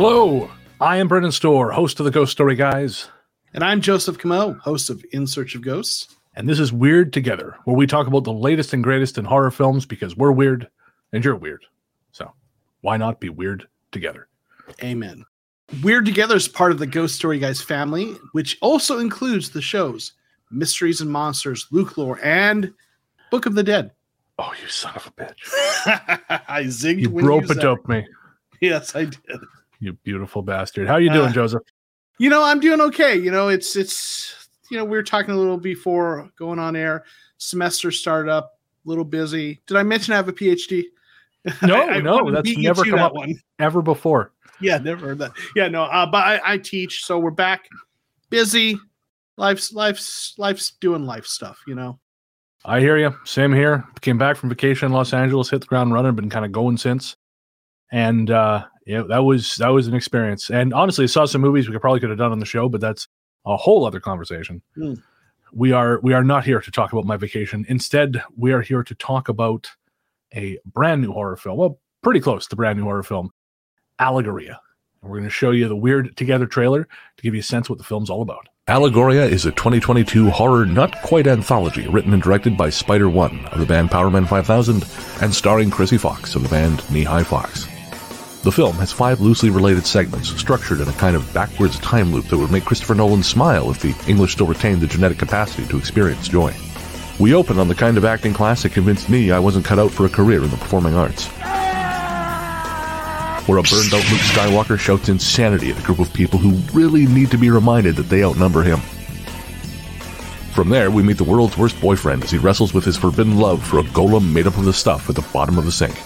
Hello, I am Brennan Storr, host of the Ghost Story Guys, And I'm Joseph Comeau, host of In Search of Ghosts. and this is Weird Together, where we talk about the latest and greatest in horror films because we're weird and you're weird. So why not be weird together? Amen. Weird Together is part of the Ghost Story Guys family, which also includes the shows Mysteries and Monsters, Luke Lore, and Book of the Dead. Oh, you son of a bitch. I zigged You when you rope up me. Yes, I did. You beautiful bastard. How you doing, Uh, Joseph? You know, I'm doing okay. You know, it's it's you know, we were talking a little before going on air. Semester started up, a little busy. Did I mention I have a PhD? No, I- I no, to that's never come that up one. ever before. Yeah, never heard that. Yeah, no, uh, but I, I teach, so we're back, busy. Life's life's life's doing life stuff, you know. I hear you. Same here. Came back from vacation in Los Angeles, hit the ground running, been kind of going since. And uh yeah, that was that was an experience. And honestly, I saw some movies we could probably could have done on the show, but that's a whole other conversation. Hmm. We are we are not here to talk about my vacation. Instead, we are here to talk about a brand new horror film. Well, pretty close to brand new horror film, Allegoria. And we're going to show you the Weird Together trailer to give you a sense of what the film's all about. Allegoria is a 2022 horror not quite anthology written and directed by Spider One of the band Powerman 5000 and starring Chrissy Fox of the band Knee High Fox. The film has five loosely related segments structured in a kind of backwards time loop that would make Christopher Nolan smile if the English still retained the genetic capacity to experience joy. We open on the kind of acting class that convinced me I wasn't cut out for a career in the performing arts where a burned out Luke Skywalker shouts insanity at a group of people who really need to be reminded that they outnumber him. From there, we meet the world's worst boyfriend as he wrestles with his forbidden love for a golem made up of the stuff at the bottom of the sink.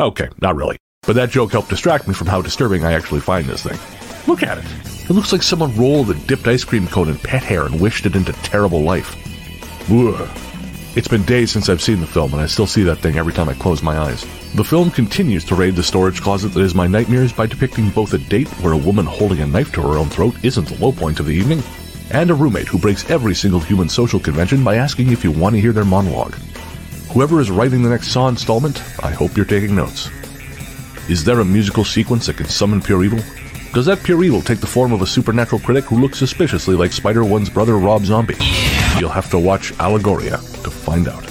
Okay, not really. But that joke helped distract me from how disturbing I actually find this thing. Look at it. It looks like someone rolled a dipped ice cream cone in pet hair and wished it into terrible life. Ugh. It's been days since I've seen the film, and I still see that thing every time I close my eyes. The film continues to raid the storage closet that is my nightmares by depicting both a date where a woman holding a knife to her own throat isn't the low point of the evening, and a roommate who breaks every single human social convention by asking if you want to hear their monologue. Whoever is writing the next Saw installment, I hope you're taking notes. Is there a musical sequence that can summon pure evil? Does that pure evil take the form of a supernatural critic who looks suspiciously like Spider One's brother Rob Zombie? You'll have to watch Allegoria to find out.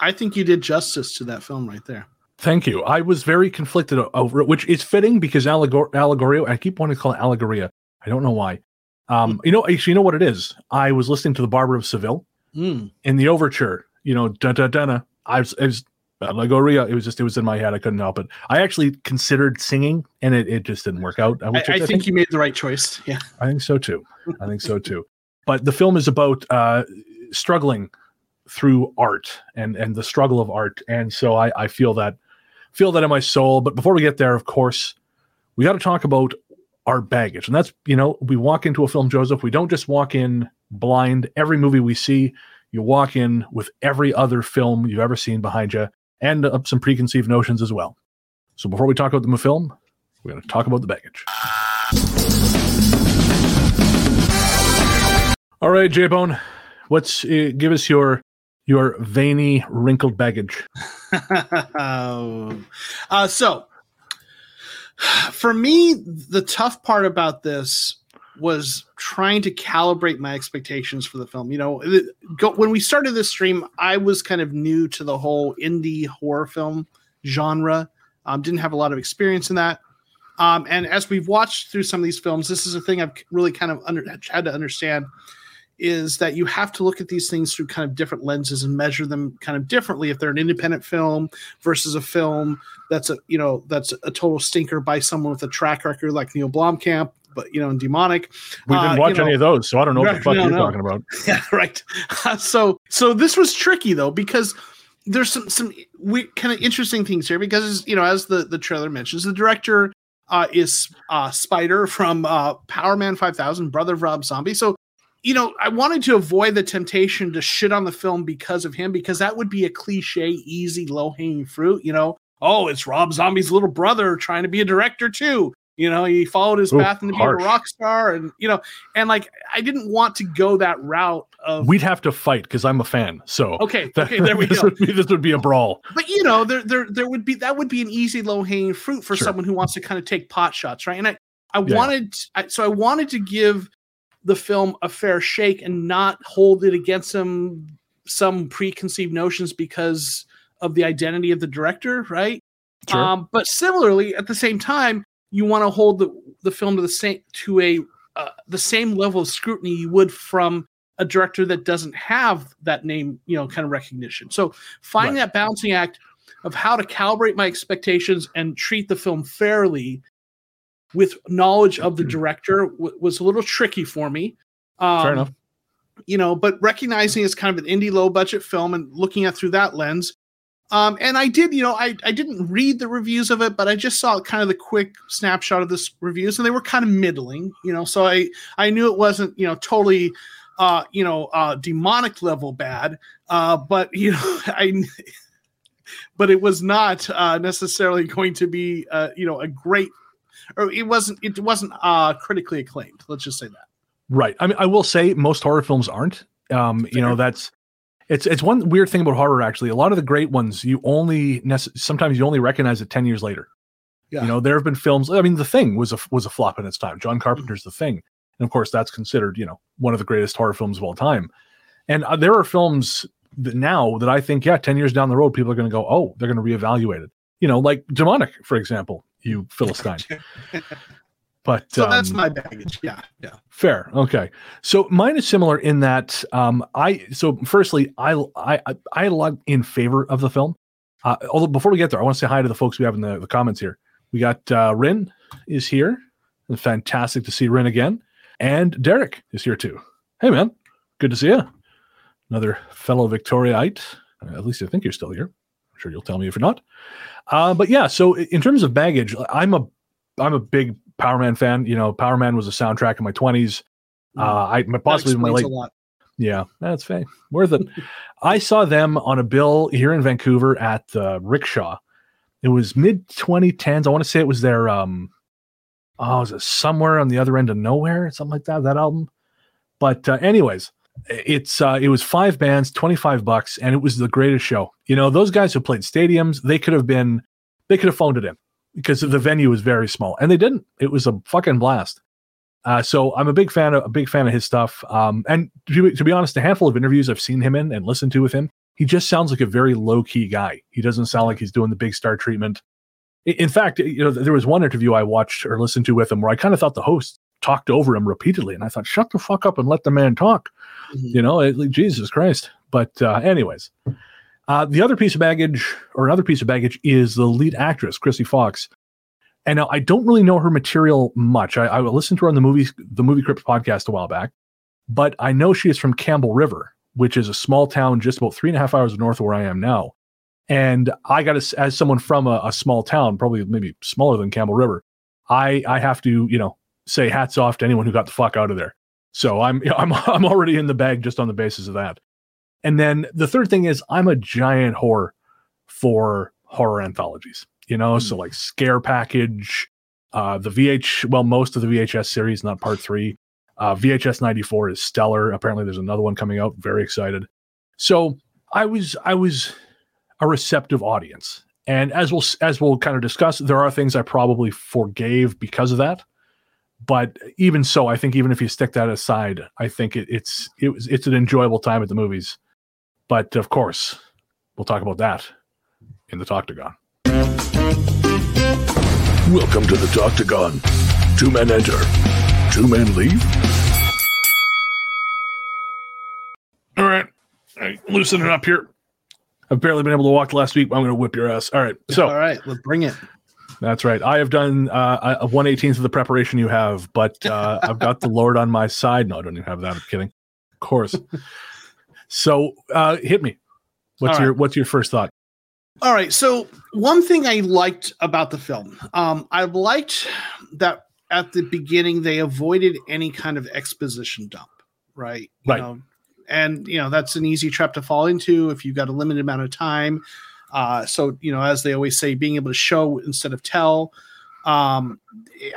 I think you did justice to that film right there. Thank you. I was very conflicted over it, which is fitting because allegor- Allegoria, I keep wanting to call it Allegoria. I don't know why. Um, you know, actually, you know what it is? I was listening to The Barber of Seville Mm. in the overture, you know, da da da. I was, it was Allegoria. It was just, it was in my head. I couldn't help it. I actually considered singing and it, it just didn't work out. I, which I think you made the right choice. Yeah. I think so too. I think so too. But the film is about uh, struggling through art and and the struggle of art, and so I, I feel that feel that in my soul. But before we get there, of course, we got to talk about our baggage, and that's you know we walk into a film, Joseph. We don't just walk in blind. Every movie we see, you walk in with every other film you've ever seen behind you, and uh, some preconceived notions as well. So before we talk about the film, we're going to talk about the baggage. All right, J Bone, what's uh, give us your your veiny wrinkled baggage? uh, so, for me, the tough part about this was trying to calibrate my expectations for the film. You know, when we started this stream, I was kind of new to the whole indie horror film genre. Um, didn't have a lot of experience in that. Um, and as we've watched through some of these films, this is a thing I've really kind of under, had to understand is that you have to look at these things through kind of different lenses and measure them kind of differently if they're an independent film versus a film that's a you know that's a total stinker by someone with a track record like Neil Blomkamp, but you know, and demonic. We didn't Uh, watch you any of those, so I don't know what the fuck no, you're no. talking about. Yeah, right. so so this was tricky though because there's some some we kind of interesting things here because you know as the the trailer mentions the director uh, is uh, Spider from uh, Powerman 5000, brother of Rob Zombie. So you know, I wanted to avoid the temptation to shit on the film because of him, because that would be a cliche, easy, low hanging fruit. You know, oh, it's Rob Zombie's little brother trying to be a director too. You know, he followed his Ooh, path into being a rock star, and you know, and like I didn't want to go that route of. We'd have to fight because I'm a fan. So okay, that- okay, there we this go. Would be, this would be a brawl. But you know, there there there would be that would be an easy low hanging fruit for Sure. someone who wants to kind of take pot shots, right? And I I Yeah. wanted I, so I wanted to give the film a fair shake and not hold it against some some preconceived notions because of the identity of the director, right? Sure. Um, but similarly, at the same time, you want to hold the the film to the same to a uh, the same level of scrutiny you would from a director that doesn't have that name, you know, kind of recognition. So finding Right. that balancing act of how to calibrate my expectations and treat the film fairly with knowledge of the director w- was a little tricky for me. Um, Fair enough. You know, but recognizing it's kind of an indie low budget film and looking at through that lens. Um, and I did, you know, I, I didn't read the reviews of it, but I just saw kind of the quick snapshot of this reviews, and they were kind of middling, you know. So I I knew it wasn't, you know, totally, uh, you know, uh, demonic level bad, uh, but you know, I, but it was not uh, necessarily going to be, uh, you know, a great, or it wasn't, it wasn't uh, critically acclaimed. Let's just say that. Right. I mean, I will say most horror films aren't. Um, you know, that's it's it's one weird thing about horror. Actually, a lot of the great ones you only nece- sometimes you only recognize it ten years later. Yeah. You know, there have been films. I mean, The Thing was a was a flop in its time. John Carpenter's The Thing, and of course, that's considered you know one of the greatest horror films of all time. And uh, there are films that now that I think, yeah, ten years down the road, people are going to go, oh, they're going to reevaluate it. You know, like Demonic, for example. You Philistine. But So that's um, my baggage. Yeah, yeah. Fair. Okay. So mine is similar in that um I so firstly I I I, I had a lot in favor of the film. Uh, although before we get there, I want to say hi to the folks we have in the, the comments here. We got uh Rin is here. And fantastic to see Rin again. And Derek is here too. Hey man, good to see you. Another fellow Victoriaite. Uh, At least I think you're still here. I'm sure you'll tell me if you're not. Uh, but yeah, so in terms of baggage, I'm a I'm a big Powerman fan. You know, Powerman was a soundtrack in my 20s. Uh, I possibly my late yeah, that's fine. Worth it. I saw them on a bill here in Vancouver at the Rickshaw. It was mid 2010s. I want to say it was their um oh, was it somewhere on the other end of nowhere, something like that, that album. But uh, anyways, it's uh it was five bands, 25 bucks, and it was the greatest show. You know, those guys who played stadiums, they could have been they could have phoned it in because the venue was very small. And they didn't. It was a fucking blast. Uh, so I'm a big fan of a big fan of his stuff. Um, and to be, to be honest, a handful of interviews I've seen him in and listened to with him, he just sounds like a very low key guy. He doesn't sound like he's doing the big star treatment. In fact, you know, there was one interview I watched or listened to with him where I kind of thought the host talked over him repeatedly, and I thought, shut the fuck up and let the man talk. Mhm. You know, it- like, Jesus Christ. But uh, anyways, uh, the other piece of baggage, or another piece of baggage, is the lead actress, Chrissy Fox. And now I don't really know her material much. I, I listened to her on the movie the Movie Crypt podcast a while back, but I know she is from Campbell River, which is a small town just about three and a half hours north of where I am now. And I got to, as someone from a, a small town, probably maybe smaller than Campbell River, I I have to you know say hats off to anyone who got the fuck out of there. So I'm I'm I'm already in the bag just on the basis of that. And then the third thing is I'm a giant whore for horror anthologies. You know, so like Scare Package, uh, the VH, well, most of the VHS series, not part three. Uh, VHS 94 is stellar. Apparently, there's another one coming out. Very excited. So I was, I was a receptive audience, and as we'll as we'll kind of discuss, there are things I probably forgave because of that. But even so, I think even if you stick that aside, I think it, it's it was it's an enjoyable time at the movies. But of course, we'll talk about that in the Talktagon. Welcome to the Octagon. Two men enter, two men leave. All right. All right, loosen it up here. I've barely been able to walk last week. But I'm going to whip your ass. All right. So all right, let's bring it. that's right. I have done uh, a 118th of the preparation you have, but uh, I've got the Lord on my side. No, I don't even have that. I'm kidding. Of course. So uh, hit me. What's All your What's your first thought? All right. So one thing I liked about the film, um, I liked that at the beginning they avoided any kind of exposition dump, right? You Right. Know, and you know that's an easy trap to fall into if you've got a limited amount of time. Uh, so you know, as they always say, being able to show instead of tell. Um,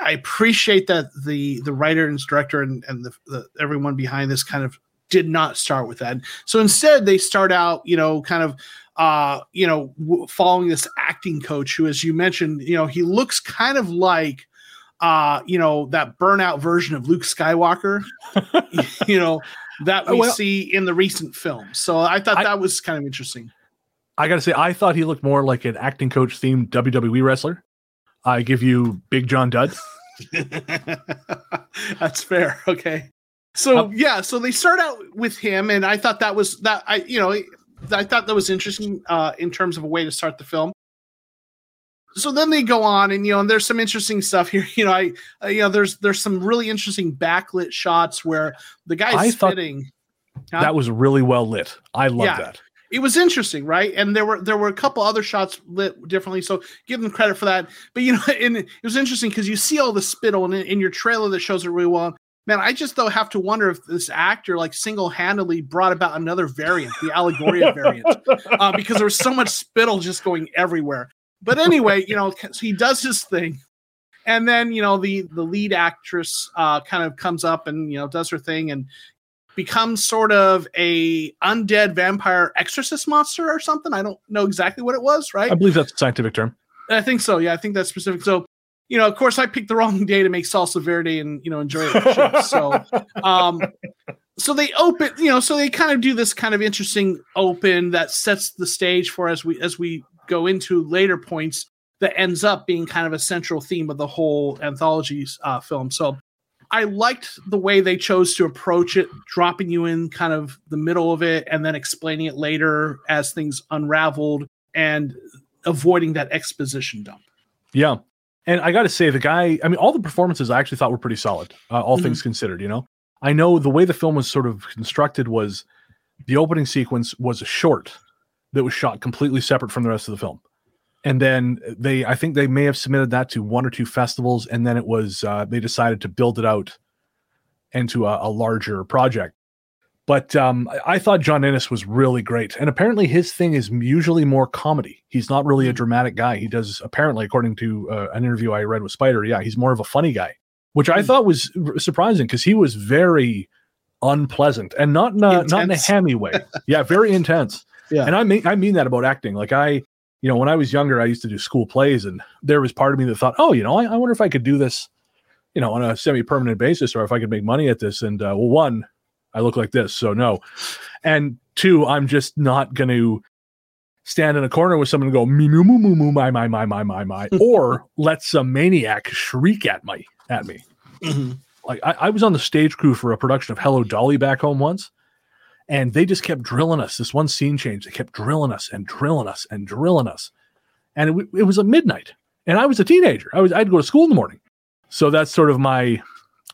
I appreciate that the the writer and director and, and the, the everyone behind this kind of did not start with that. So instead, they start out, you know, kind of, uh, you know, w- following this acting coach who, as you mentioned, you know, he looks kind of like, uh, you know, that burnout version of Luke Skywalker, you know, that we Well- see in the recent films. So I thought I- that was kind of interesting. I gotta say, I thought he looked more like an acting coach themed WWE wrestler. I give you Big John Dud. That's fair. Okay. So Um, yeah, so they start out with him, and I thought that was that I you know I thought that was interesting uh, in terms of a way to start the film. So then they go on, and you know, and there's some interesting stuff here. You know, I uh, you know, there's there's some really interesting backlit shots where the I guy's thought- spitting. Huh? That was really well lit. I love Yeah. that. it was interesting, right? And there were there were a couple other shots lit differently, so give them credit for that. But you know, and it was interesting because you see all the spittle in, in your trailer that shows it really well. Man, I just though have to wonder if this actor like single handedly brought about another variant, the Allegoria variant, uh, because there was so much spittle just going everywhere. But anyway, you know, so he does his thing, and then you know the the lead actress uh, kind of comes up and you know does her thing and becomes sort of a undead vampire exorcist monster or something. I don't know exactly what it was, right? I believe that's a scientific term. I think so. Yeah, I think that's specific. So, you know, of course, I picked the wrong day to make salsa verde and you know enjoy it. chips. so, um, so they open, you know, so they kind of do this kind of interesting open that sets the stage for as we as we go into later points that ends up being kind of a central theme of the whole anthology uh, film. So. I liked the way they chose to approach it, dropping you in kind of the middle of it and then explaining it later as things unraveled and avoiding that exposition dump. Yeah. And I got to say, the guy, I mean, all the performances I actually thought were pretty solid, uh, all Mhm. things considered, you know? I know the way the film was sort of constructed was the opening sequence was a short that was shot completely separate from the rest of the film. And then they, I think they may have submitted that to one or two festivals. And then it was, uh, they decided to build it out into a, a larger project. But um, I, thought John Ennis was really great. And apparently his thing is usually more comedy. He's not really a dramatic guy. He does, apparently, according to uh, an interview I read with Spider, yeah, he's more of a funny guy, which I Hmm. thought was surprising because he was very unpleasant and not in a, not in a hammy way. yeah, very intense. Yeah. And I mean, I mean that about acting. Like I, you know, when I was younger, I used to do school plays, and there was part of me that thought, oh, you know, I, I wonder if I could do this, you know, on a semi-permanent basis, or if I could make money at this. And uh, well, one, I look like this, so no, and two, I'm just not going to stand in a corner with someone and go me moo moo moo moo my my my my my my, or let some maniac shriek at my at me. Mm-hmm. Like I, I was on the stage crew for a production of Hello Dolly back home once, and they just kept drilling us. This one scene change, they kept drilling us and drilling us and drilling us, and it, w- it was at midnight, and I was a teenager. I was I'd go to school in the morning, so that's sort of my.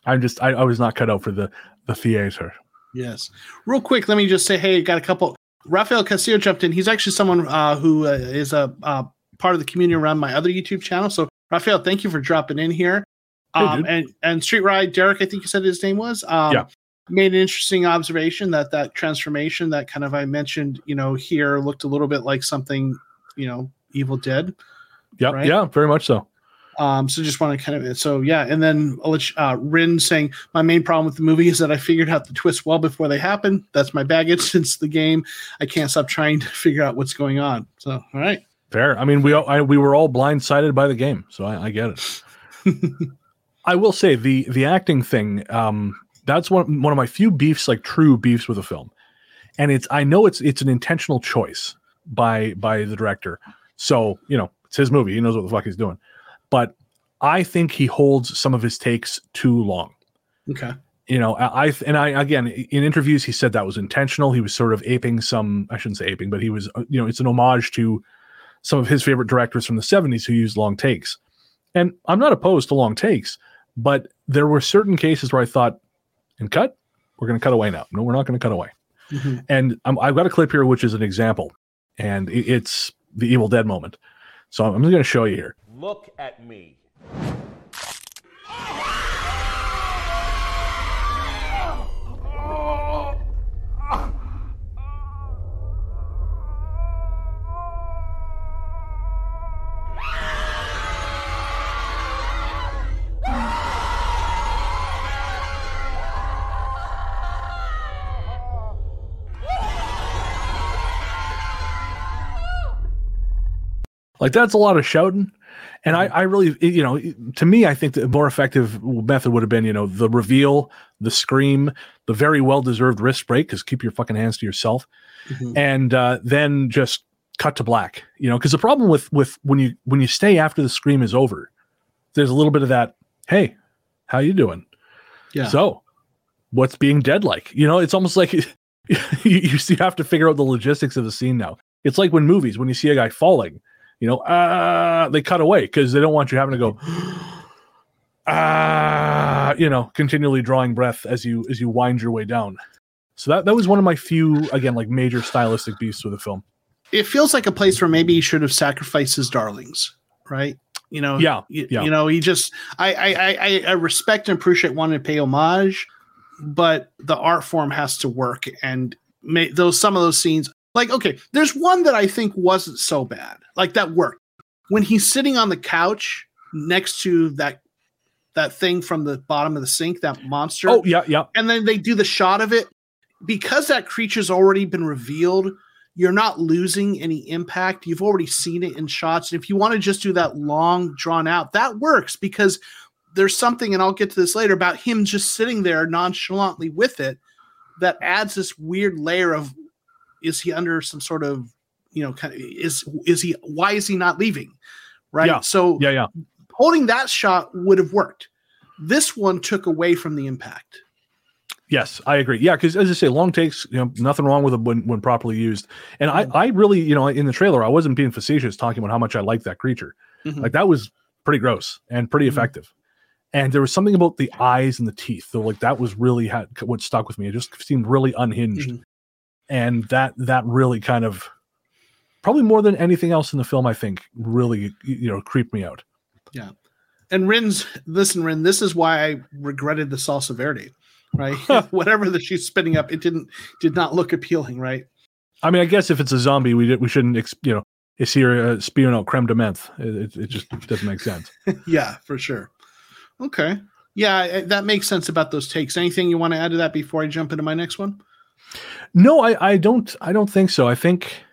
I'm just I, I was not cut out for the the theater. Yes. Real quick, let me just say, hey, got a couple. Rafael Castillo jumped in. He's actually someone uh, who uh, is a uh, part of the community around my other YouTube channel. So, Rafael, thank you for dropping in here. Um, dude. and and Street Ride, Derek, I think you said his name was. Um, Yeah. Made an interesting observation that that transformation that kind of I mentioned, you know, here looked a little bit like something, you know, Evil Dead. Yeah, Right? yeah, very much so. Um, so just want to kind of so yeah, and then I'll let you- uh, Rin saying my main problem with the movie is that I figured out the twist well before they happen. That's my baggage since the game. I can't stop trying to figure out what's going on. So all right, Fair. I mean, we all, I, we were all blindsided by the game, so I, I get it. I will say the the acting thing. Um, that's one one of my few beefs, like true beefs with a film, and it's I know it's it's an intentional choice by by the director. So you know it's his movie; he knows what the fuck he's doing. But I think he holds some of his takes too long. Okay, you know i I- and i again in interviews he said that was intentional. He was sort of aping some i shouldn't say aping but he was uh, you know it's an homage to some of his favorite directors from the 70s who used long takes. And i'm not opposed to long takes but there were certain cases where i thought and cut? We're going to cut away now. No we're not going to cut away. Mhm. and i've got a clip here which is an example and it's the evil dead moment. So i'm, I'm going to show you here look at me. Like that's a lot of shouting. And I, I really, you know, to me, I think the more effective method would have been, you know, the reveal, the scream, the very well deserved wrist break, because keep your fucking hands to yourself, Mhm. and uh, then just cut to black. You know, because the problem with with when you when you stay after the scream is over, there's a little bit of that. Hey, how you doing? Yeah. So, what's being dead like? You know, it's almost like you, you you have to figure out the logistics of the scene now. It's like when movies, when you see a guy falling, you know, uh, they cut away because they don't want you having to go, ah, you know, continually drawing breath as you as you wind your way down. So that that was one of my few, again, like major stylistic beasts with the film. it feels like a place where maybe he should have sacrificed his darlings, right? You know, Yeah, you, yeah. you know, he just I, I I I- respect and appreciate wanting to pay homage, but the art form has to work and make those some of those scenes like okay, there's one that I think wasn't so bad, like that worked. When he's sitting on the couch next to that that thing from the bottom of the sink, that monster. Oh yeah, yeah, and then they do the shot of it. Because that creature's already been revealed you're not losing any impact. You've already seen it in shots. And if you want to just do that long drawn out that works because there's something and i'll get to this later about him just sitting there nonchalantly with it that adds this weird layer of is he under some sort of you know kind of is is he why is he not leaving right Yeah. so yeah, yeah. holding that shot would have worked this one took away from the impact Yes, I agree. Yeah, because as I say, long takes, you know, nothing wrong with them when, when properly used. And I, Mhm. I really, you know, in the trailer, I wasn't being facetious talking about how much I liked that creature. Mhm. Like that was pretty gross and pretty Mhm. effective. And there was something about the eyes and the teeth, though, like that was really had what stuck with me. It just seemed really unhinged, Mhm. and that that really kind of, probably more than anything else in the film, I think, really you know creeped me out. Yeah. And Rin's listen, Rin, this is why I regretted the salsa verde, right? Whatever that she's spinning up, it didn't did not look appealing, right? I mean, I guess if it's a zombie, we did, we shouldn't, you know, is here uh, spewing out creme de menthe. It, it, it just doesn't make sense. yeah, for sure. Okay. Yeah, that makes sense about those takes. Anything you want to add to that before I jump into my next one? No, I, I don't. I don't think so. I think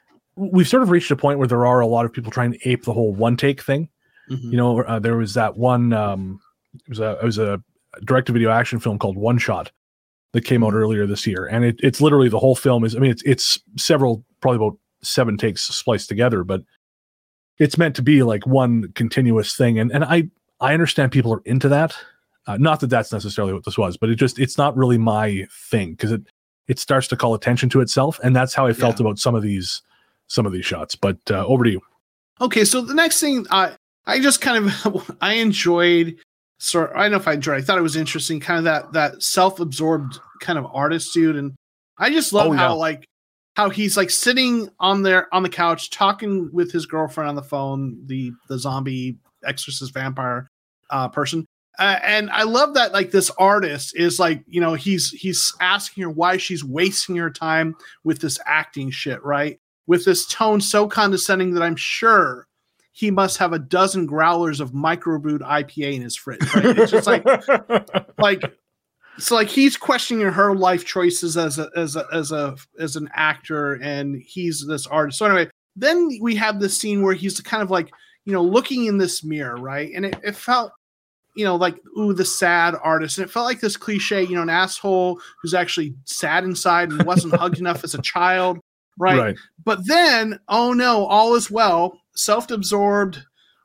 we've sort of reached a point where there are a lot of people trying to ape the whole one take thing. Mhm. You know, uh, there was that one. Um, it was a it was a direct to video action film called One Shot that came out earlier this year, and it, it's literally the whole film is. I mean, it's it's several, probably about seven takes spliced together, but it's meant to be like one continuous thing. And and I I understand people are into that. Uh, not that that's necessarily what this was, but it just it's not really my thing because it it starts to call attention to itself, and that's how I felt Yeah. about some of these some of these shots. But uh, over to you. Okay, so the next thing I I just kind of I enjoyed sort I don't know if I enjoyed I thought it was interesting, kind of that that self-absorbed kind of artist dude. And I just love Oh, how yeah. like how he's like sitting on there on the couch talking with his girlfriend on the phone, the the zombie exorcist vampire uh person. Uh, and I love that like this artist is like, you know, he's he's asking her why she's wasting her time with this acting shit, right? With this tone so condescending that I'm sure he must have a dozen growlers of microbrewed IPA in his fridge. Right? It's just like like so like he's questioning her life choices as a as a as a as an actor and he's this artist. So anyway, then we have this scene where he's kind of like, you know, looking in this mirror, right? And it, it felt you know, like ooh, the sad artist, and it felt like this cliche, you know, an asshole who's actually sad inside and wasn't hugged enough as a child, right? right. But then, oh no, all is well. Self-absorbed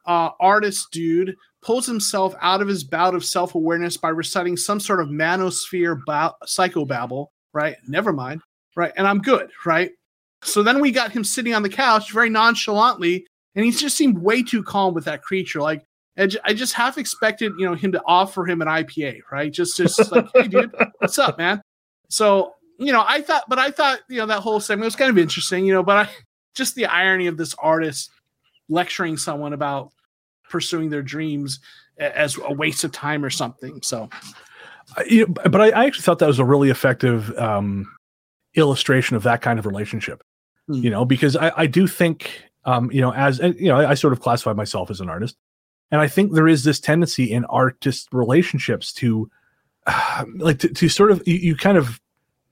uh, artist dude pulls himself out of his bout of self-awareness by reciting some sort of manosphere ba- psychobabble. Right? Never mind. Right? And I'm good. Right? So then we got him sitting on the couch very nonchalantly, and he just seemed way too calm with that creature. Like I just half expected, you know, him to offer him an IPA. Right? Just, just like, hey, dude, what's up, man? So you know, I thought, but I thought, you know, that whole segment was kind of interesting, you know, but I just the irony of this artist lecturing someone about pursuing their dreams as a waste of time or something. So, you know, but I, I actually thought that was a really effective um, illustration of that kind of relationship. Hmm. You know, because I, I do think, um, you know, as you know, I, I sort of classify myself as an artist, and I think there is this tendency in artist relationships to, uh, like, to, to sort of you, you kind of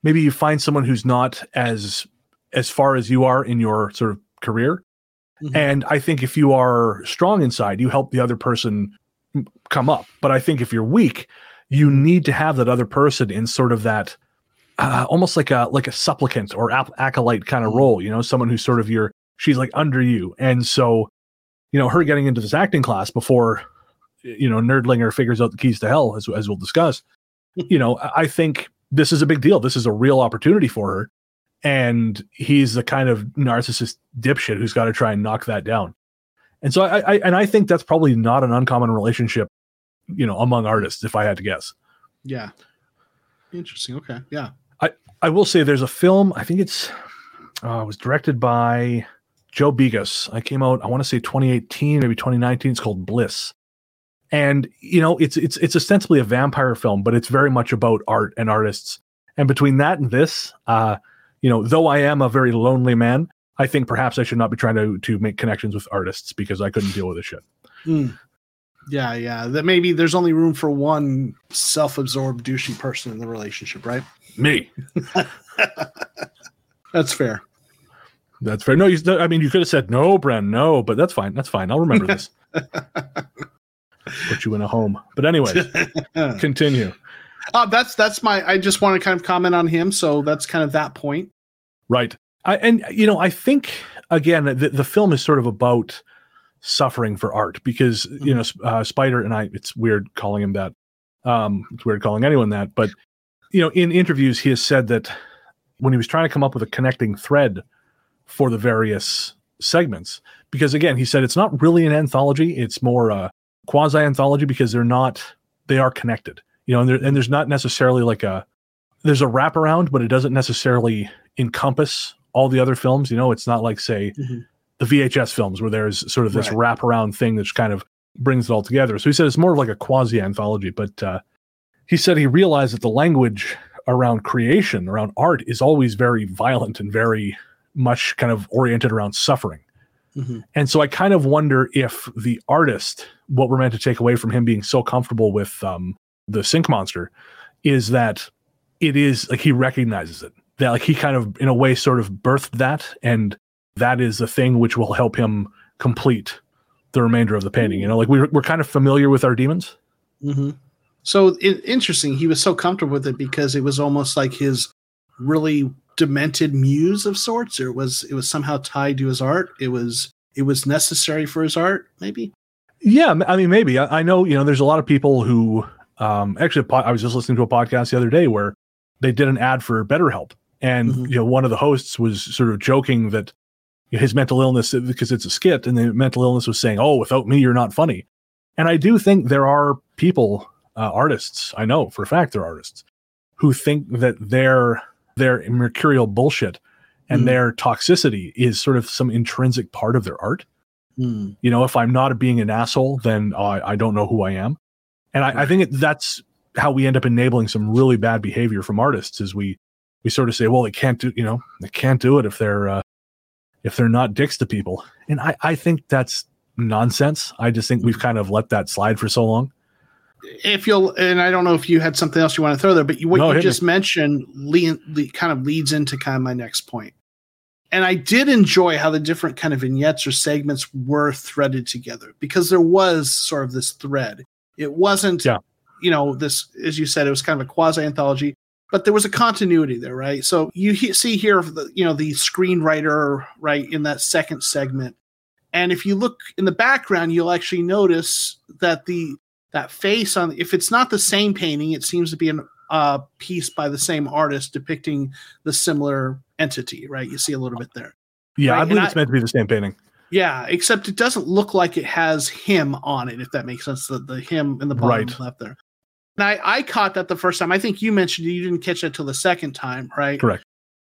maybe you find someone who's not as as far as you are in your sort of career, Mhm. And I think if you are strong inside, you help the other person come up. But I think if you're weak, you need to have that other person in sort of that uh, almost like a like a supplicant or ap- acolyte kind of Mhm. role. You know, someone who's sort of your she's like under you, and so you know her getting into this acting class before you know Nerdlinger figures out the keys to hell, as as we'll discuss. you know, I think this is a big deal. This is a real opportunity for her, and he's the kind of narcissist dipshit who's got to try and knock that down. And so I, I and I think that's probably not an uncommon relationship, you know, among artists. If I had to guess, Yeah. Interesting. Okay. Yeah. I I will say there's a film. I think it's uh, it was directed by Joe Begos. I came out. I want to say 2018, maybe 2019. It's called Bliss, and you know, it's it's it's ostensibly a vampire film, but it's very much about art and artists. And between that and this, uh, you know, though I am a very lonely man, I think perhaps I should not be trying to to make connections with artists because I couldn't deal with this shit. Mm. Yeah. Yeah. That maybe there's only room for one self-absorbed douchey person in the relationship, right? Me. That's fair. That's fair. No, you, I mean, you could have said no, Bren, no, but that's fine. That's fine. I'll remember this. Put you in a home. But anyway, continue. Uh, that's that's my. I just want to kind of comment on him. So that's kind of that point. Right. I, and you know, I think again, the, the film is sort of about suffering for art because you know, uh, Spider and I. It's weird calling him that. Um, it's weird calling anyone that, but you know, in interviews, he has said that when he was trying to come up with a connecting thread for the various segments, because again, he said it's not really an anthology; it's more a quasi anthology because they're not they are connected. You know, and, there, and there's not necessarily like a there's a wraparound, but it doesn't necessarily encompass all the other films. You know, it's not like say Mhm. the VHS films where there's sort of this Right. wraparound thing that kind of brings it all together. So he said it's more of like a quasi anthology, but uh, he said he realized that the language around creation, around art, is always very violent and very much kind of oriented around suffering. Mhm. And so I kind of wonder if the artist, what we're meant to take away from him being so comfortable with um, the sink monster, is that it is like he recognizes it. That like he kind of, in a way, sort of birthed that, and that is the thing which will help him complete the remainder of the painting. You know, like we're we're kind of familiar with our demons. hmm So i interesting. He was so comfortable with it because it was almost like his really demented muse of sorts, or it was it was somehow tied to his art. It was it was necessary for his art, maybe. Yeah, I mean, maybe I, I know. You know, there's a lot of people who um, actually. I was just listening to a podcast the other day where they did an ad for BetterHelp, and Mhm. you know, one of the hosts was sort of joking that his mental illness because it's a skit, and the mental illness was saying, "Oh, without me, you're not funny." And I do think there are people, uh, artists. I know for a fact there are artists who think that their their mercurial bullshit and Mhm. their toxicity is sort of some intrinsic part of their art Mm. you know if i'm not being an asshole then i, I don't know who i am. And I, I think it, that's how we end up enabling some really bad behavior from artists is we we sort of say well they can't do you know they can't do it if they're uh, if they're not dicks to people. And i i think that's nonsense. I just think we've kind of let that slide for so long. If you'll, and I don't know if you had something else you want to throw there, but you, what No, you just mentioned lead, lead, kind of leads into kind of my next point. And I did enjoy how the different kind of vignettes or segments were threaded together because there was sort of this thread. It wasn't, Yeah. you know, this, as you said, it was kind of a quasi anthology, but there was a continuity there, right? So you he- see here, the, you know, the screenwriter, right, in that second segment. And if you look in the background, you'll actually notice that the that face on if it's not the same painting, it seems to be a uh, piece by the same artist depicting the similar entity, right? You see a little bit there. yeah Right, i and believe I- it's meant to be the same painting Yeah, except it doesn't look like it has him on it, if that makes sense. The, the him in the bottom Right. left there. And I, I caught that the first time. I think you mentioned you didn't catch that till the second time, right? correct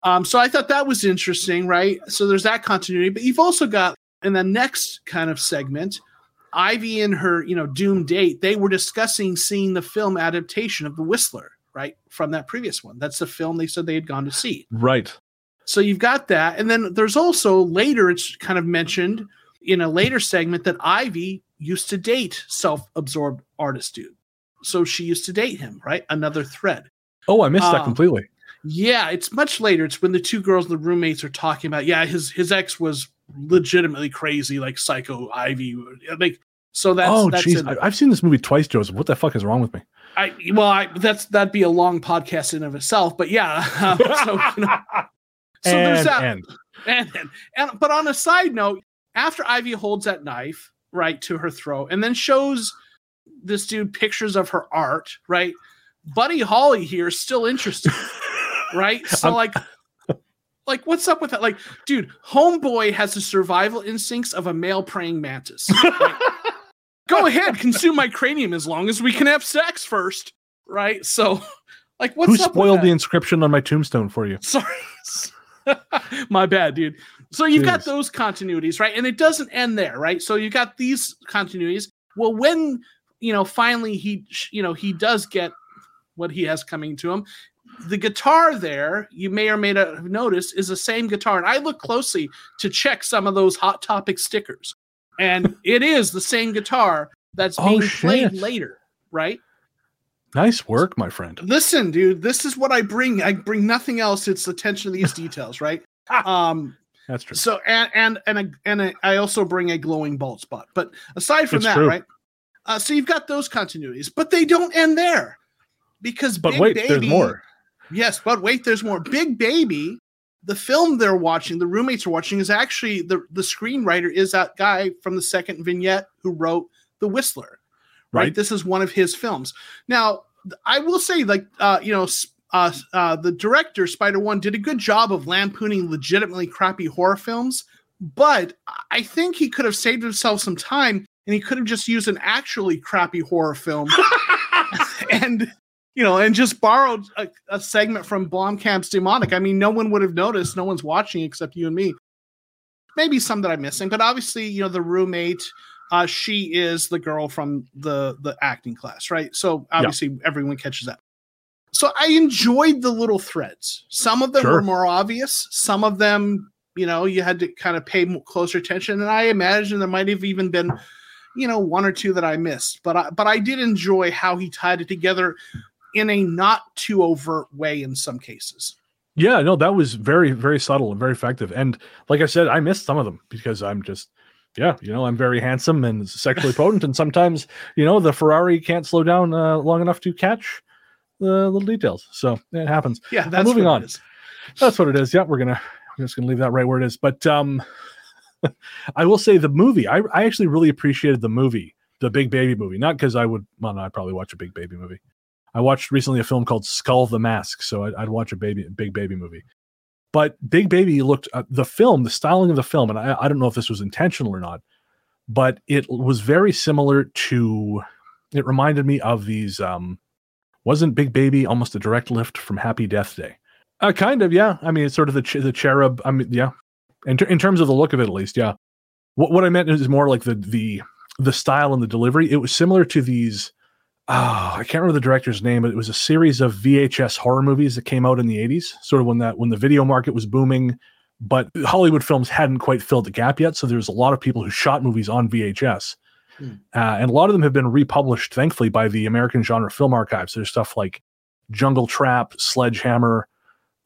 Um, so I thought that was interesting, right? So there's that continuity, but you've also got in the next kind of segment, Ivy and her, you know, doom date, they were discussing seeing the film adaptation of The Whistler, right? From that previous one. That's the film they said they had gone to see. right So you've got that. And then there's also later, it's kind of mentioned in a later segment that Ivy used to date self absorbed artist dude. So she used to date him, right? Another thread. oh i missed that Um, completely Yeah, it's much later. It's when the two girls, the roommates, are talking about. Yeah, his his ex was legitimately crazy, like Psycho Ivy. Like so that's oh, jeez, I've seen this movie twice, Joseph. What the fuck is wrong with me? I well, I, that's that'd be a long podcast in of itself. But yeah, um, so you know, so there's that. and And, and and but on a side note, after Ivy holds that knife right to her throat, and then shows this dude pictures of her art, right? Buddy Holly here is still interested, right? So I'm- like. Like what's up with that? Like, dude, homeboy has the survival instincts of a male praying mantis. right? Go ahead, consume my cranium as long as we can have sex first, right? So, like, what's who spoiled the inscription on my tombstone for you? Sorry. My bad, dude. So you've got those continuities, right? And it doesn't end there, right? So you've got these continuities. Well, when, you know, finally he, you know, he does get what he has coming to him, the guitar there, you may or may not have noticed, is the same guitar. And I look closely to check some of those Hot Topic stickers. And it is the same guitar that's Oh, being played later, right? Nice work, my friend. listen dude this is what i bring i bring nothing else it's attention to these details right um That's true. so and and and a, and a, i also bring a glowing bald spot but aside from It's that true. right uh, so you've got those continuities but they don't end there because But Big wait, baby, there's more. yes but wait there's more big baby the film they're watching the roommates are watching is actually the the screenwriter is that guy from the second vignette who wrote the whistler right? Right. This is one of his films. Now, I will say, like, uh, you know, uh, uh, the director Spider One did a good job of lampooning legitimately crappy horror films, but I think he could have saved himself some time and he could have just used an actually crappy horror film and you know and just borrowed a, a segment from Blomkamp's Demonic. I mean, no one would have noticed. No one's watching except you and me. Maybe some that I'm missing, but obviously, you know, the roommate uh, she is the girl from the the acting class, right? So obviously everyone catches that. So I enjoyed the little threads. Some of them Sure. were more obvious. Some of them, you know, you had to kind of pay closer attention. And I imagine there might have even been, you know, one or two that I missed. But I, but I did enjoy how he tied it together in a not too overt way in some cases. Yeah, no, that was very, very subtle and very effective. And like I said, I missed some of them because I'm just, yeah, you know, I'm very handsome and sexually potent, and sometimes, you know, the Ferrari can't slow down uh, long enough to catch the little details. So it happens. Yeah, that's moving what on. is. That's what it is. Yeah, we're gonna we're just gonna leave that right where it is. But um, I will say the movie. I I actually really appreciated the movie, the Big Baby movie. Not because I would. Well, no, I'd probably watch a Big Baby movie. I watched recently a film called Skull the Mask, so I'd, I'd watch a baby Big Baby movie. But Big Baby looked uh, the film, the styling of the film, and I, I don't know if this was intentional or not, but it was very similar to. It reminded me of these. Um, wasn't Big Baby almost a direct lift from Happy Death Day? Uh, kind of, yeah. I mean, it's sort of the ch- the cherub. I mean, yeah. In, ter- in terms of the look of it, at least, yeah. What what I meant is more like the the the style and the delivery. It was similar to these. Oh, I can't remember the director's name, but it was a series of VHS horror movies that came out in the '80s, sort of when that when the video market was booming, but Hollywood films hadn't quite filled the gap yet. So there was a lot of people who shot movies on VHS, Hmm. uh, and a lot of them have been republished, thankfully, by the American Genre Film Archives. There's stuff like Jungle Trap, Sledgehammer,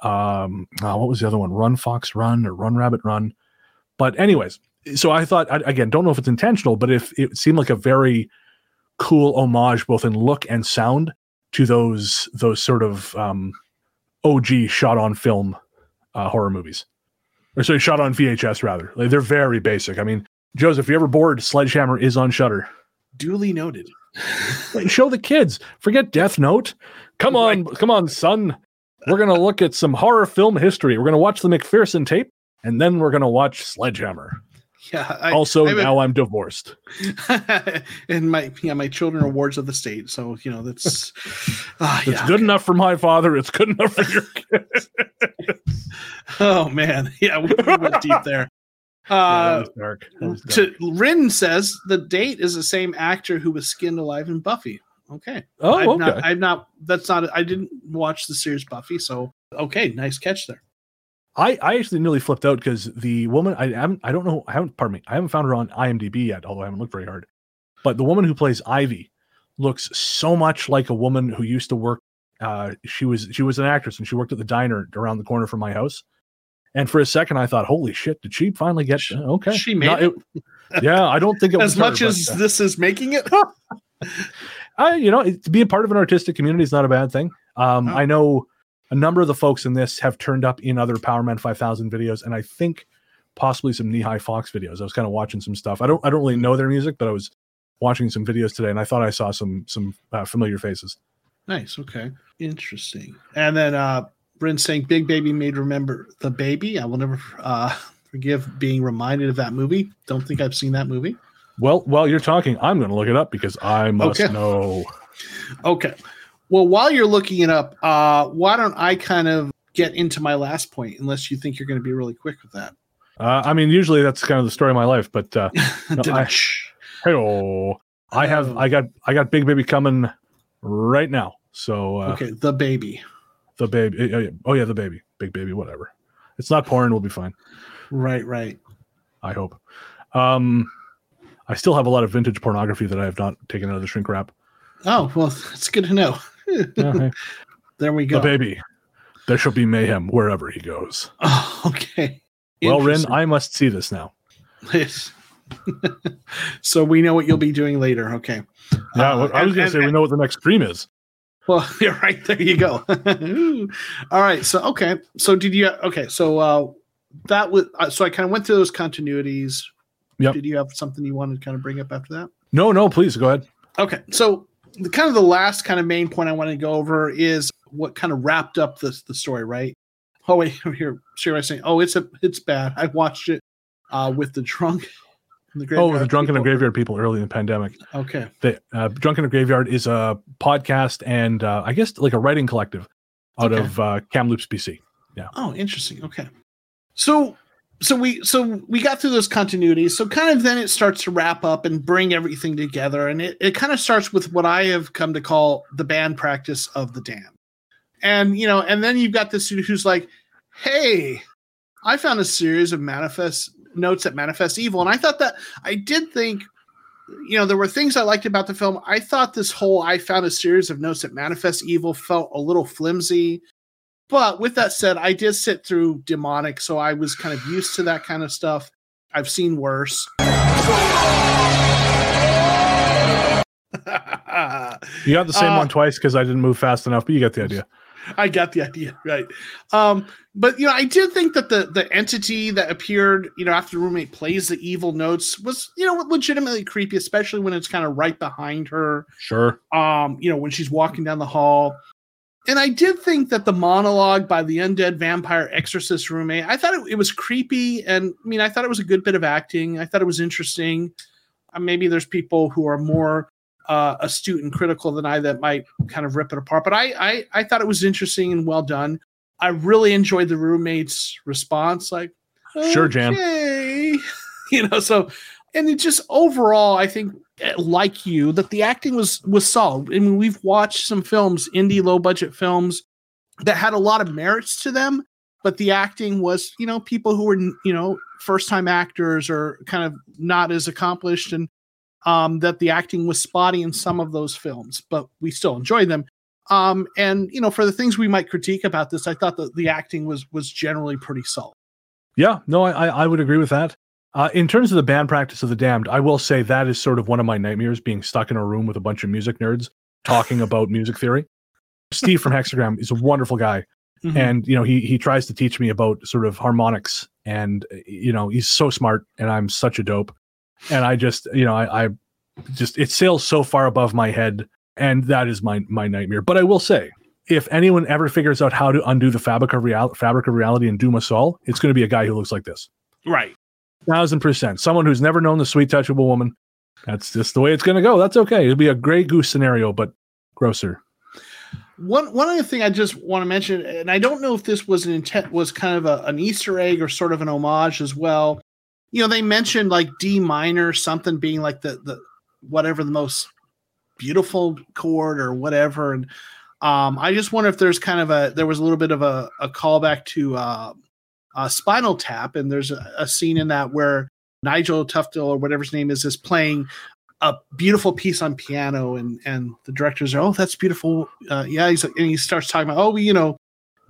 um uh, what was the other one run fox run or run rabbit run but anyways so i thought I, again don't know if it's intentional but if it seemed like a very cool homage both in look and sound to those those sort of um og shot on film uh, horror movies. Or sorry shot on vhs rather. Like, they're very basic. I mean joseph if you're ever bored sledgehammer is on shutter? Duly noted. show the kids. Forget death note. Come on come on son. We're gonna look at some horror film history. We're gonna watch the mcpherson tape and then we're gonna watch sledgehammer Yeah. I, also I would- now i'm divorced and my yeah, my children are wards of the state, so you know that's ah, it's yeah. good enough for my father it's good enough for your kids Oh man, yeah, we, we went deep there. Yeah, Uh, was dark. That was dark. to Rin says the date is the same actor who was skinned alive in Buffy. Okay, oh I've okay not, I've not. That's not. I didn't watch the series Buffy, so okay, nice catch there. I, I actually nearly flipped out because the woman I haven't I don't know I haven't pardon me I haven't found her on IMDb yet although I haven't looked very hard, but the woman who plays Ivy looks so much like a woman who used to work. Uh, she was she was an actress and she worked at the diner around the corner from my house, And for a second, I thought, "Holy shit! Did she finally get okay?" She made Not- it yeah, I don't think it was as much her, as but, uh, this is making it. I, you know, it- to be a part of an artistic community is not a bad thing. Um, Oh. I know a number of the folks in this have turned up in other Powerman 5000 videos, and I think possibly some Knee High Fox videos. I was kind of watching some stuff. I don't, I don't really know their music, but I was watching some videos today, and I thought I saw some, some uh, familiar faces. Nice. Okay. Interesting. And then uh Bryn saying Big Baby made remember the baby. I will never uh forgive being reminded of that movie. Don't think I've seen that movie. Well, while you're talking, I'm going to look it up because I must Okay. know. Okay. Well, while you're looking it up, uh why don't I kind of get into my last point unless you think you're going to be really quick with that. Uh, I mean, usually that's kind of the story of my life, but uh, No, I- hey, I have, Oh. I got, I got Big Baby coming right now. So uh, okay, the baby. the baby, oh yeah, oh yeah, the baby, Big Baby, whatever. It's not porn. We'll be fine. Right, right. I hope. Um, I still have a lot of vintage pornography that I have not taken out of the shrink wrap. Oh, well, it's good to know. Yeah, there we go. the baby. There shall be mayhem wherever he goes. Oh, okay. Well, Rin, I must see this now. Yes. so we know what you'll be doing later. Okay. Yeah, Uh, I was going to and- say we know what the next stream is. Well, you're right. There you go. All right. So okay. So did you? Okay. So uh, that was. Uh, so I kind of went through those continuities. Yep. Did you have something you wanted to kind of bring up after that? No, no, please go ahead. Okay. So the kind of the last kind of main point I want to go over is what kind of wrapped up the the story, right? Oh wait, here, Sherry saying, "Oh, it's a, it's bad." I watched it uh, with the drunk. The Oh, the Drunken and. Graveyard people early in the pandemic. Okay. The uh, Drunk in a Graveyard is a podcast and uh, I guess like a writing collective out Okay. of uh, Kamloops, BC. Yeah. Oh, interesting. Okay. So so we so we got through those continuities. So kind of then it starts to wrap up and bring everything together. And it, it kind of starts with what I have come to call the band practice of the damned. And you know, and then you've got this dude who's like, hey, I found a series of manifest notes that manifest evil. And I thought that I did think you know, there were things I liked about the film. I thought this whole I found a series of notes that manifest evil felt a little flimsy. But with that said, I did sit through demonic, so I was kind of used to that kind of stuff. I've seen worse. You got the same Uh, one twice because I didn't move fast enough, but you got the idea. I got the idea, right? Um, but you know, I did think that the the entity that appeared, you know, after the roommate plays the evil notes was, you know, legitimately creepy, especially when it's kind of right behind her. Sure. um, you know, when she's walking down the hall. And I did think that the monologue by the undead vampire exorcist roommate, I thought it, it was creepy. And I mean, I thought it was a good bit of acting. I thought it was interesting. Uh, maybe there's people who are more uh, astute and critical than I that might kind of rip it apart. But I, I, I thought it was interesting and well done. I really enjoyed the roommate's response. Like, Sure, Jan. you know, so and it just overall, I think, eh, like you, that the acting was was solid. I mean, we've watched some films, indie low budget films, that had a lot of merits to them, but the acting was, you know, people who were, you know, first time actors or kind of not as accomplished, and um, that the acting was spotty in some of those films, but we still enjoyed them. Um, and you know, for the things we might critique about this, I thought that the acting was was generally pretty solid. Yeah, no, I, I I would agree with that. Uh, in terms of the band practice of the damned, I will say that is sort of one of my nightmares being stuck in a room with a bunch of music nerds talking about music theory. Steve from Hexagram is a wonderful guy. Mhm. and you know he he tries to teach me about sort of harmonics and you know he's so smart and i'm such a dope and i just you know i, I just it sails so far above my head and that is my my nightmare but i will say if anyone ever figures out how to undo the fabric of real fabric of reality and doom us all it's going to be a guy who looks like this right. Thousand percent someone who's never known the sweet touch of a woman that's just the way it's going to go that's okay it'll be a gray goo scenario but grosser One one other thing I just want to mention, and I don't know if this was an intent was kind of a, an Easter egg or sort of an homage as well. You know, they mentioned like D minor, something being like the the whatever the most beautiful chord or whatever. And um, I just wonder if there's kind of a there was a little bit of a, a callback to uh, uh, Spinal Tap, and there's a, a scene in that where Nigel Tufnell or whatever his name is is playing a beautiful piece on piano and and the directors are oh that's beautiful uh, yeah he's and he starts talking about oh you know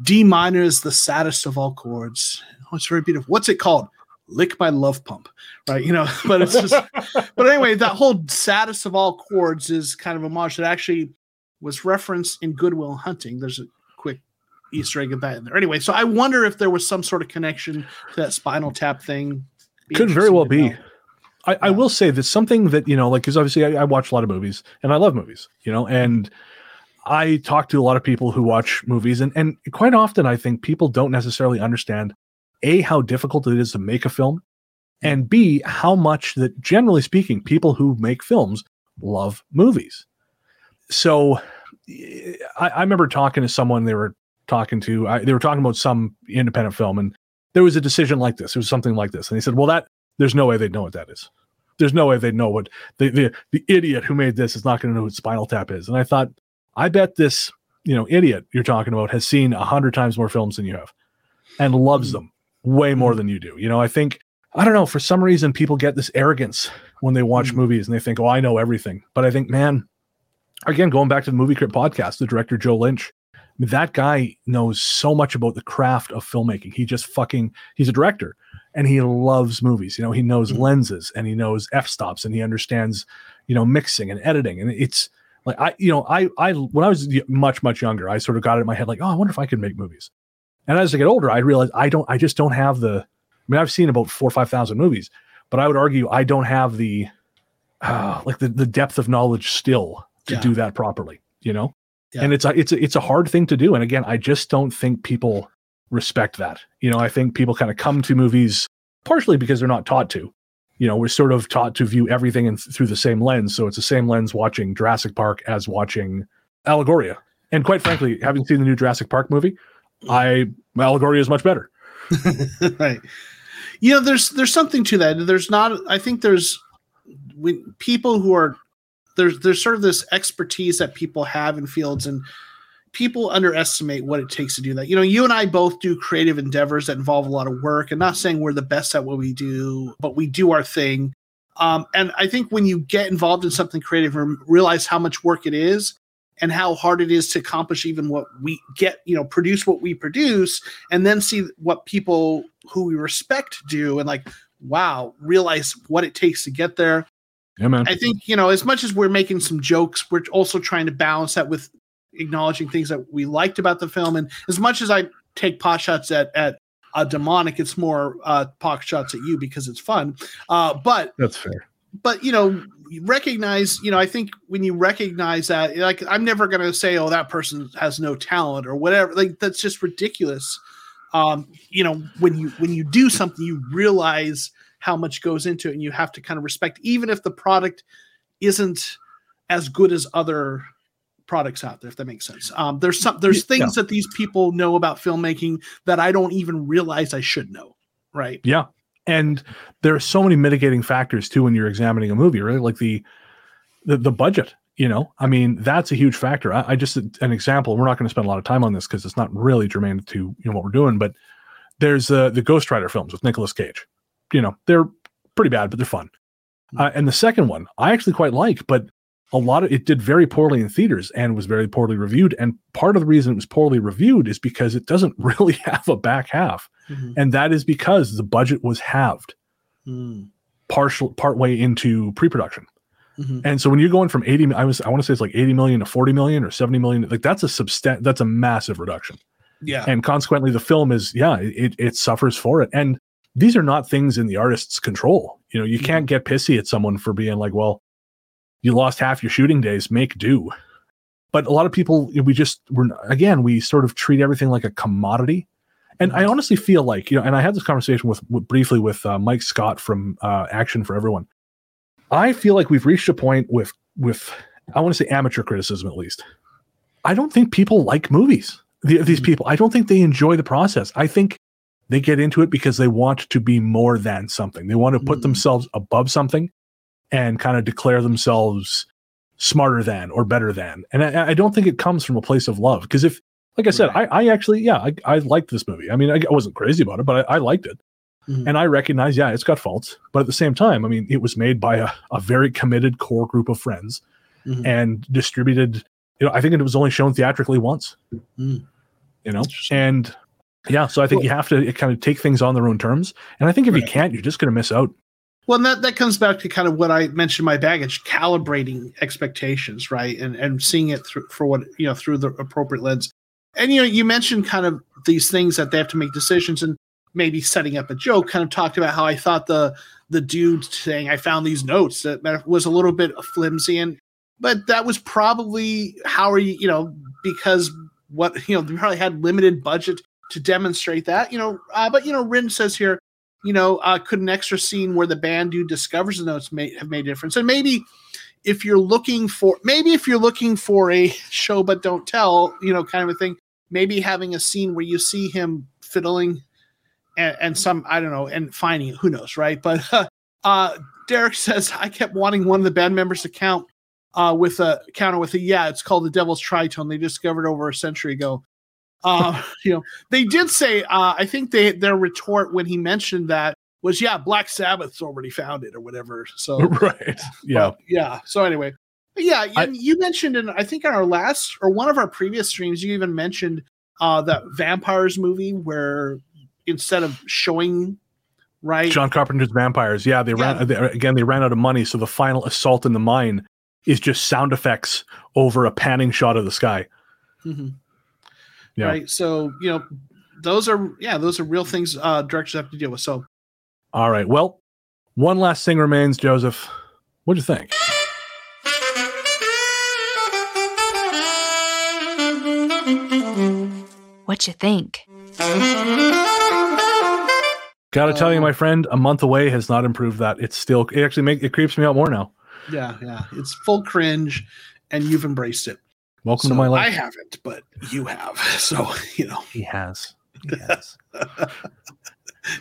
D minor is the saddest of all chords. Oh, it's very beautiful. What's it called? Lick my love pump, right? You know, but it's just. but anyway, that whole saddest of all chords is kind of a homage that actually was referenced in Good Will Hunting. There's a Easter egg of that in there. Anyway, so I wonder if there was some sort of connection to that Spinal Tap thing. Be Could very well be. I, I will say that something that you know, like, because obviously I, I watch a lot of movies and I love movies, you know, and I talk to a lot of people who watch movies, and and quite often I think people don't necessarily understand a how difficult it is to make a film, and b how much that generally speaking, people who make films love movies. So, I, I remember talking to someone they were talking to, I, they were talking about some independent film, and there was a decision like this. It was something like this, and he said, "Well, that there's no way they'd know what that is. There's no way they'd know what the the, the idiot who made this is not going to know what Spinal Tap is." And I thought, I bet this you know idiot you're talking about has seen a hundred times more films than you have, and loves them way more than you do. You know, I think I don't know for some reason people get this arrogance when they watch Mm. movies and they think, "Oh, I know everything." But I think, man, again, going back to the Movie Crypt podcast, the director Joe Lynch, mean, that guy knows so much about the craft of filmmaking. He just fucking he's a director and he loves movies. You know, he knows Mhm. lenses and he knows f stops and he understands, you know, mixing and editing. And it's like I, you know, I, I when I was much much younger, I sort of got it in my head like, oh, I wonder if I could make movies. And as I get older, I realize I don't, I just don't have the. I mean, I've seen about four or five thousand movies, but I would argue I don't have the, uh, like the the depth of knowledge still to Yeah. do that properly. You know, Yeah. and it's a it's a, it's a hard thing to do. And again, I just don't think people respect that. You know, I think people kind of come to movies partially because they're not taught to. You know, we're sort of taught to view everything in, through the same lens. So it's the same lens watching Jurassic Park as watching Allegoria. And quite frankly, having seen the new Jurassic Park movie, I Allegoria is much better. right. You know, there's there's something to that. There's not. I think there's when people who are there's there's sort of this expertise that people have in fields and people underestimate what it takes to do that. You know, you and I both do creative endeavors that involve a lot of work and not saying we're the best at what we do, but we do our thing. Um, and I think when you get involved in something creative and realize how much work it is and how hard it is to accomplish even what we get, you know, produce what we produce, and then see what people who we respect do and like, wow, realize what it takes to get there. Yeah, man. I think, you know, as much as we're making some jokes, we're also trying to balance that with acknowledging things that we liked about the film. And as much as I take pot shots at at uh, demonic, it's more uh, pot shots at you because it's fun. Uh, but That's fair. but you know recognize you know i think when you recognize that like i'm never going to say oh that person has no talent or whatever like that's just ridiculous um you know when you when you do something you realize how much goes into it and you have to kind of respect even if the product isn't as good as other products out there if that makes sense um there's some there's Yeah. things that these people know about filmmaking that i don't even realize i should know right Yeah. And there are so many mitigating factors too when you're examining a movie, right? Like the the, the budget, you know. I mean, that's a huge factor. I, I just an example, we're not going to spend a lot of time on this because it's not really germane to you know what we're doing, but there's uh, the Ghost Rider films with Nicolas Cage. You know, they're pretty bad, but they're fun. Uh, and the second one, I actually quite like, but a lot of it did very poorly in theaters and was very poorly reviewed. And part of the reason it was poorly reviewed is because it doesn't really have a back half. And that is because the budget was halved Mm, partial part way into pre-production. Mhm. and so when you're going from 80 i was i want to say it's like 80 million to 40 million or 70 million like that's a substan that's a massive reduction. Yeah. And consequently the film is yeah it, it suffers for it. And these are not things in the artist's control. You know you can't get pissy at someone for being like well you lost half your shooting days make do. But a lot of people we just we're again we sort of treat everything like a commodity. And i honestly feel like you know and i had this conversation with, with briefly with uh, mike scott from uh, action for everyone. I feel like we've reached a point with with i want to say amateur criticism at least. I don't think people like movies the, these Mhm. people. I don't think they enjoy the process. I think they get into it because they want to be more than something they want to put Mhm. themselves above something and kind of declare themselves smarter than or better than and i, I don't think it comes from a place of love because if like i said Right. I, I actually yeah I, I liked this movie i mean i, I wasn't crazy about it but I, I liked it Mhm. and i recognize yeah it's got faults but at the same time i mean it was made by a, a very committed core group of friends Mhm. and distributed you know i think it was only shown theatrically once Mm. You know, and yeah, so I think you have to kind of take things on their own terms. And I think if you can't, you're just going to miss out. Well, and that, that comes back to kind of what I mentioned my baggage, calibrating expectations, right? And and seeing it through for what you know through the appropriate lens. And you know, you mentioned kind of these things that they have to make decisions and maybe setting up a joke. Kind of talked about how I thought the the dude saying I found these notes that was a little bit flimsy, and but that was probably how are you you know because what you know they probably had limited budget to demonstrate that you know uh, but you know Rin says here you know, uh, could an extra scene where the band dude discovers the notes may have made a difference? And maybe if you're looking for, maybe if you're looking for a show but don't tell, you know, kind of a thing, maybe having a scene where you see him fiddling and, and some, I don't know, and finding it, who knows, right? But uh, uh, Derek says, I kept wanting one of the band members to count uh, with a counter with a, yeah, it's called the Devil's Tritone. They discovered over a century ago. Uh, you know, they did say, uh, I think they their retort when he mentioned that was, yeah, Black Sabbath's already found it or whatever. So right. Yeah. but, yeah. So anyway, yeah, I- you mentioned in I think in our last or one of our previous streams, you even mentioned uh that vampires movie where instead of showing right John Carpenter's Vampires. Yeah, they ran they, again. They ran out of money, so the final assault in the mine is just sound effects over a panning shot of the sky. Mhm. Yeah. right. So you know, those are yeah, those are real things uh directors have to deal with. So All right. Well, one last thing remains, Joseph. what do you think? What you think? Got to tell you, my friend, a month away has not improved that. It's still. It actually make it creeps me out more now. yeah, yeah, it's full cringe, and you've embraced it. Welcome So to my life. I haven't, but you have. So you know, he has. He has.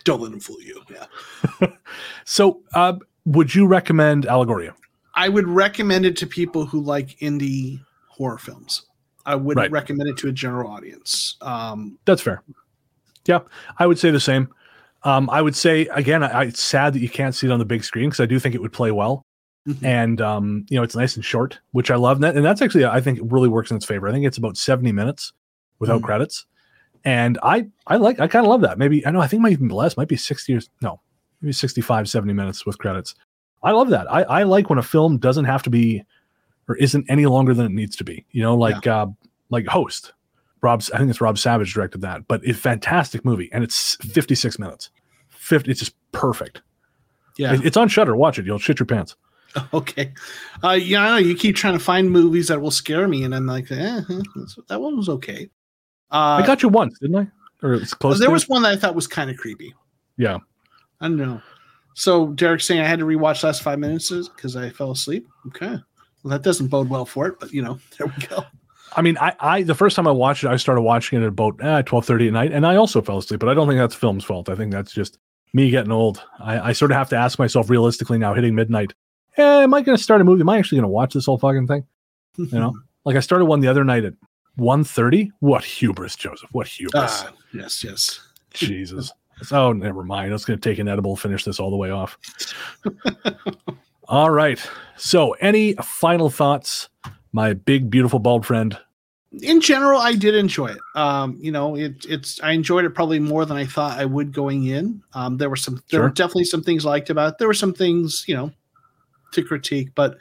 don't let him fool you. Yeah. so, uh, would you recommend Allegoria? I would recommend it to people who like indie horror films. I wouldn't Right. recommend it to a general audience. Um, That's fair. Yeah, I would say the same. Um, I would say again, I, it's sad that you can't see it on the big screen because I do think it would play well. And um, you know, it's nice and short, which I love. And, that, and that's actually, I think, really works in its favor. I think it's about seventy minutes without Mhm. credits, and I, I like, I kind of love that. Maybe I know, I think it might even be less, might be sixty or no, maybe 65, 70 minutes with credits. I love that. I, I like when a film doesn't have to be or isn't any longer than it needs to be. You know, like uh, like Host. Rob, I think it's Rob Savage directed that, but it's a fantastic movie, and it's 56 minutes. 50, it's just perfect. yeah. It- it's on Shudder. Watch it. You'll shit your pants. okay. Uh, yeah, you keep trying to find movies that will scare me, and I'm like, eh, that one was okay. Uh, I got you once, didn't I? Or it's close. there to was one that I thought was kind of creepy. Yeah. I don't know. So Derek saying I had to rewatch last five minutes because I fell asleep. Okay. Well, that doesn't bode well for it, but you know, there we go. I mean, I, I the first time I watched it, I started watching it at about eh, 12:30 at night, and I also fell asleep. But I don't think that's film's fault. I think that's just me getting old. I, I sort of have to ask myself realistically now, hitting midnight. Eh, am I going to start a movie? Am I actually going to watch this whole fucking thing? You know, like I started one the other night at 1.30. What hubris, Joseph? What hubris? Ah, yes, yes. Jesus. Oh, never mind. I was going to take an edible, finish this all the way off. all right. So, any final thoughts, my big, beautiful, bald friend? in general, I did enjoy it. Um, you know, it, it's I enjoyed it probably more than I thought I would going in. Um, there were some, there were definitely some things I liked about it. There were some things, you know, to critique, but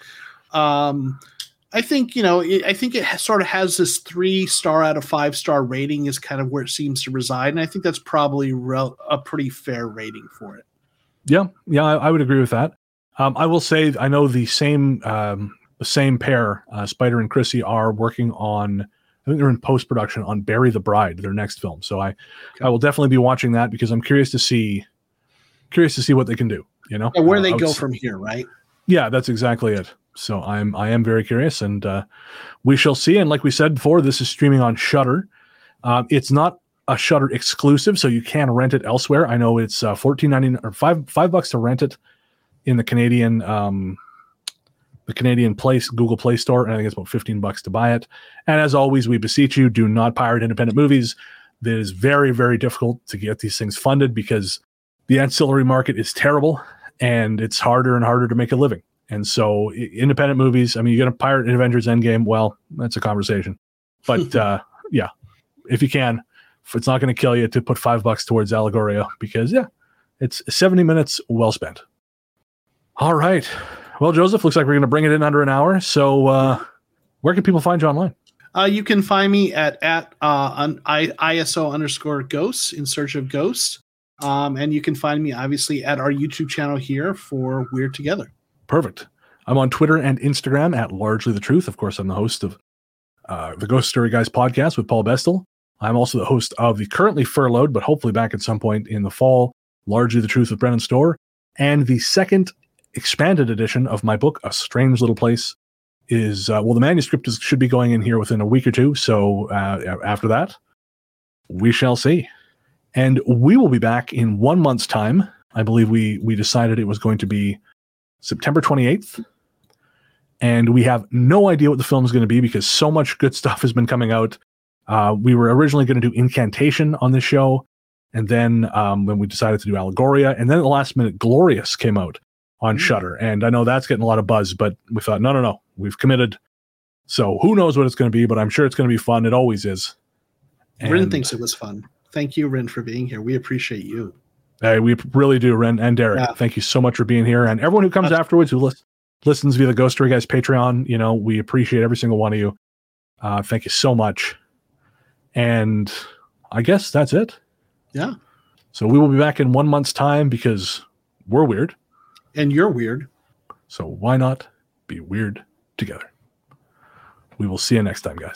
um, I think you know, it, I think it has, sort of has this three star out of five star rating is kind of where it seems to reside, and I think that's probably rel- a pretty fair rating for it. Yeah, yeah, I, I would agree with that. Um, I will say, I know the same um, the same pair, uh, Spider and Chrissy, are working on. I think they're in post production on Bury the Bride, their next film. So I, I will definitely be watching that because I'm curious to see, curious to see what they can do. You know, And where Uh, they go from here, right? Yeah, that's exactly it. So I'm I am very curious, and uh, we shall see. And like we said before, this is streaming on Shudder. Uh, it's not a Shudder exclusive, so you can rent it elsewhere. I know it's uh, fourteen ninety or five five bucks to rent it in the Canadian um, the Canadian Place Google Play Store, and I think it's about fifteen bucks to buy it. And as always, we beseech you: do not pirate independent movies. It is very very difficult to get these things funded because the ancillary market is terrible and it's harder and harder to make a living. And so, independent movies. I mean, you're going to pirate Avengers Endgame. Well, that's a conversation. But uh, yeah, if you can, if it's not going to kill you, to put five bucks towards Allegoria because yeah, it's 70 minutes well spent. All right. Well, Joseph, looks like we're going to bring it in under an hour. So, uh, where can people find you online? Uh, you can find me at at uh, un, I, ISO underscore ghosts in search of ghosts. Um, and you can find me obviously at our YouTube channel here for Weird Together. Perfect. I'm on Twitter and Instagram at Largely the Truth. Of course, I'm the host of uh, the Ghost Story Guys podcast with Paul Bestel. I'm also the host of the currently furloughed, but hopefully back at some point in the fall, Largely the Truth with Brennan Storr, and the second expanded edition of my book, A Strange Little Place, is uh, well, the manuscript is, should be going in here within a week or two. So uh, after that, we shall see. And we will be back in one month's time. I believe we we decided it was going to be September 28th. And we have no idea what the film is going to be because so much good stuff has been coming out. Uh, we were originally going to do Incantation on this show. And then um, when we decided to do Allegoria, and then at the last minute, Glorious came out on mm-hmm. Shudder. And I know that's getting a lot of buzz, but we thought, no, no, no, we've committed. So who knows what it's going to be, but I'm sure it's going to be fun. It always is. And Rin thinks it was fun. Thank you, Rin, for being here. We appreciate you. Hey, we really do, Ren and Derek. Yeah. Thank you so much for being here, and everyone who comes That's- afterwards who listens listens via the Ghost Story Guys Patreon. You know, we appreciate every single one of you. Uh, thank you so much. And I guess that's it. Yeah. So we will be back in one month's time because we're weird. And you're weird. So why not be weird together? We will see you next time, guys.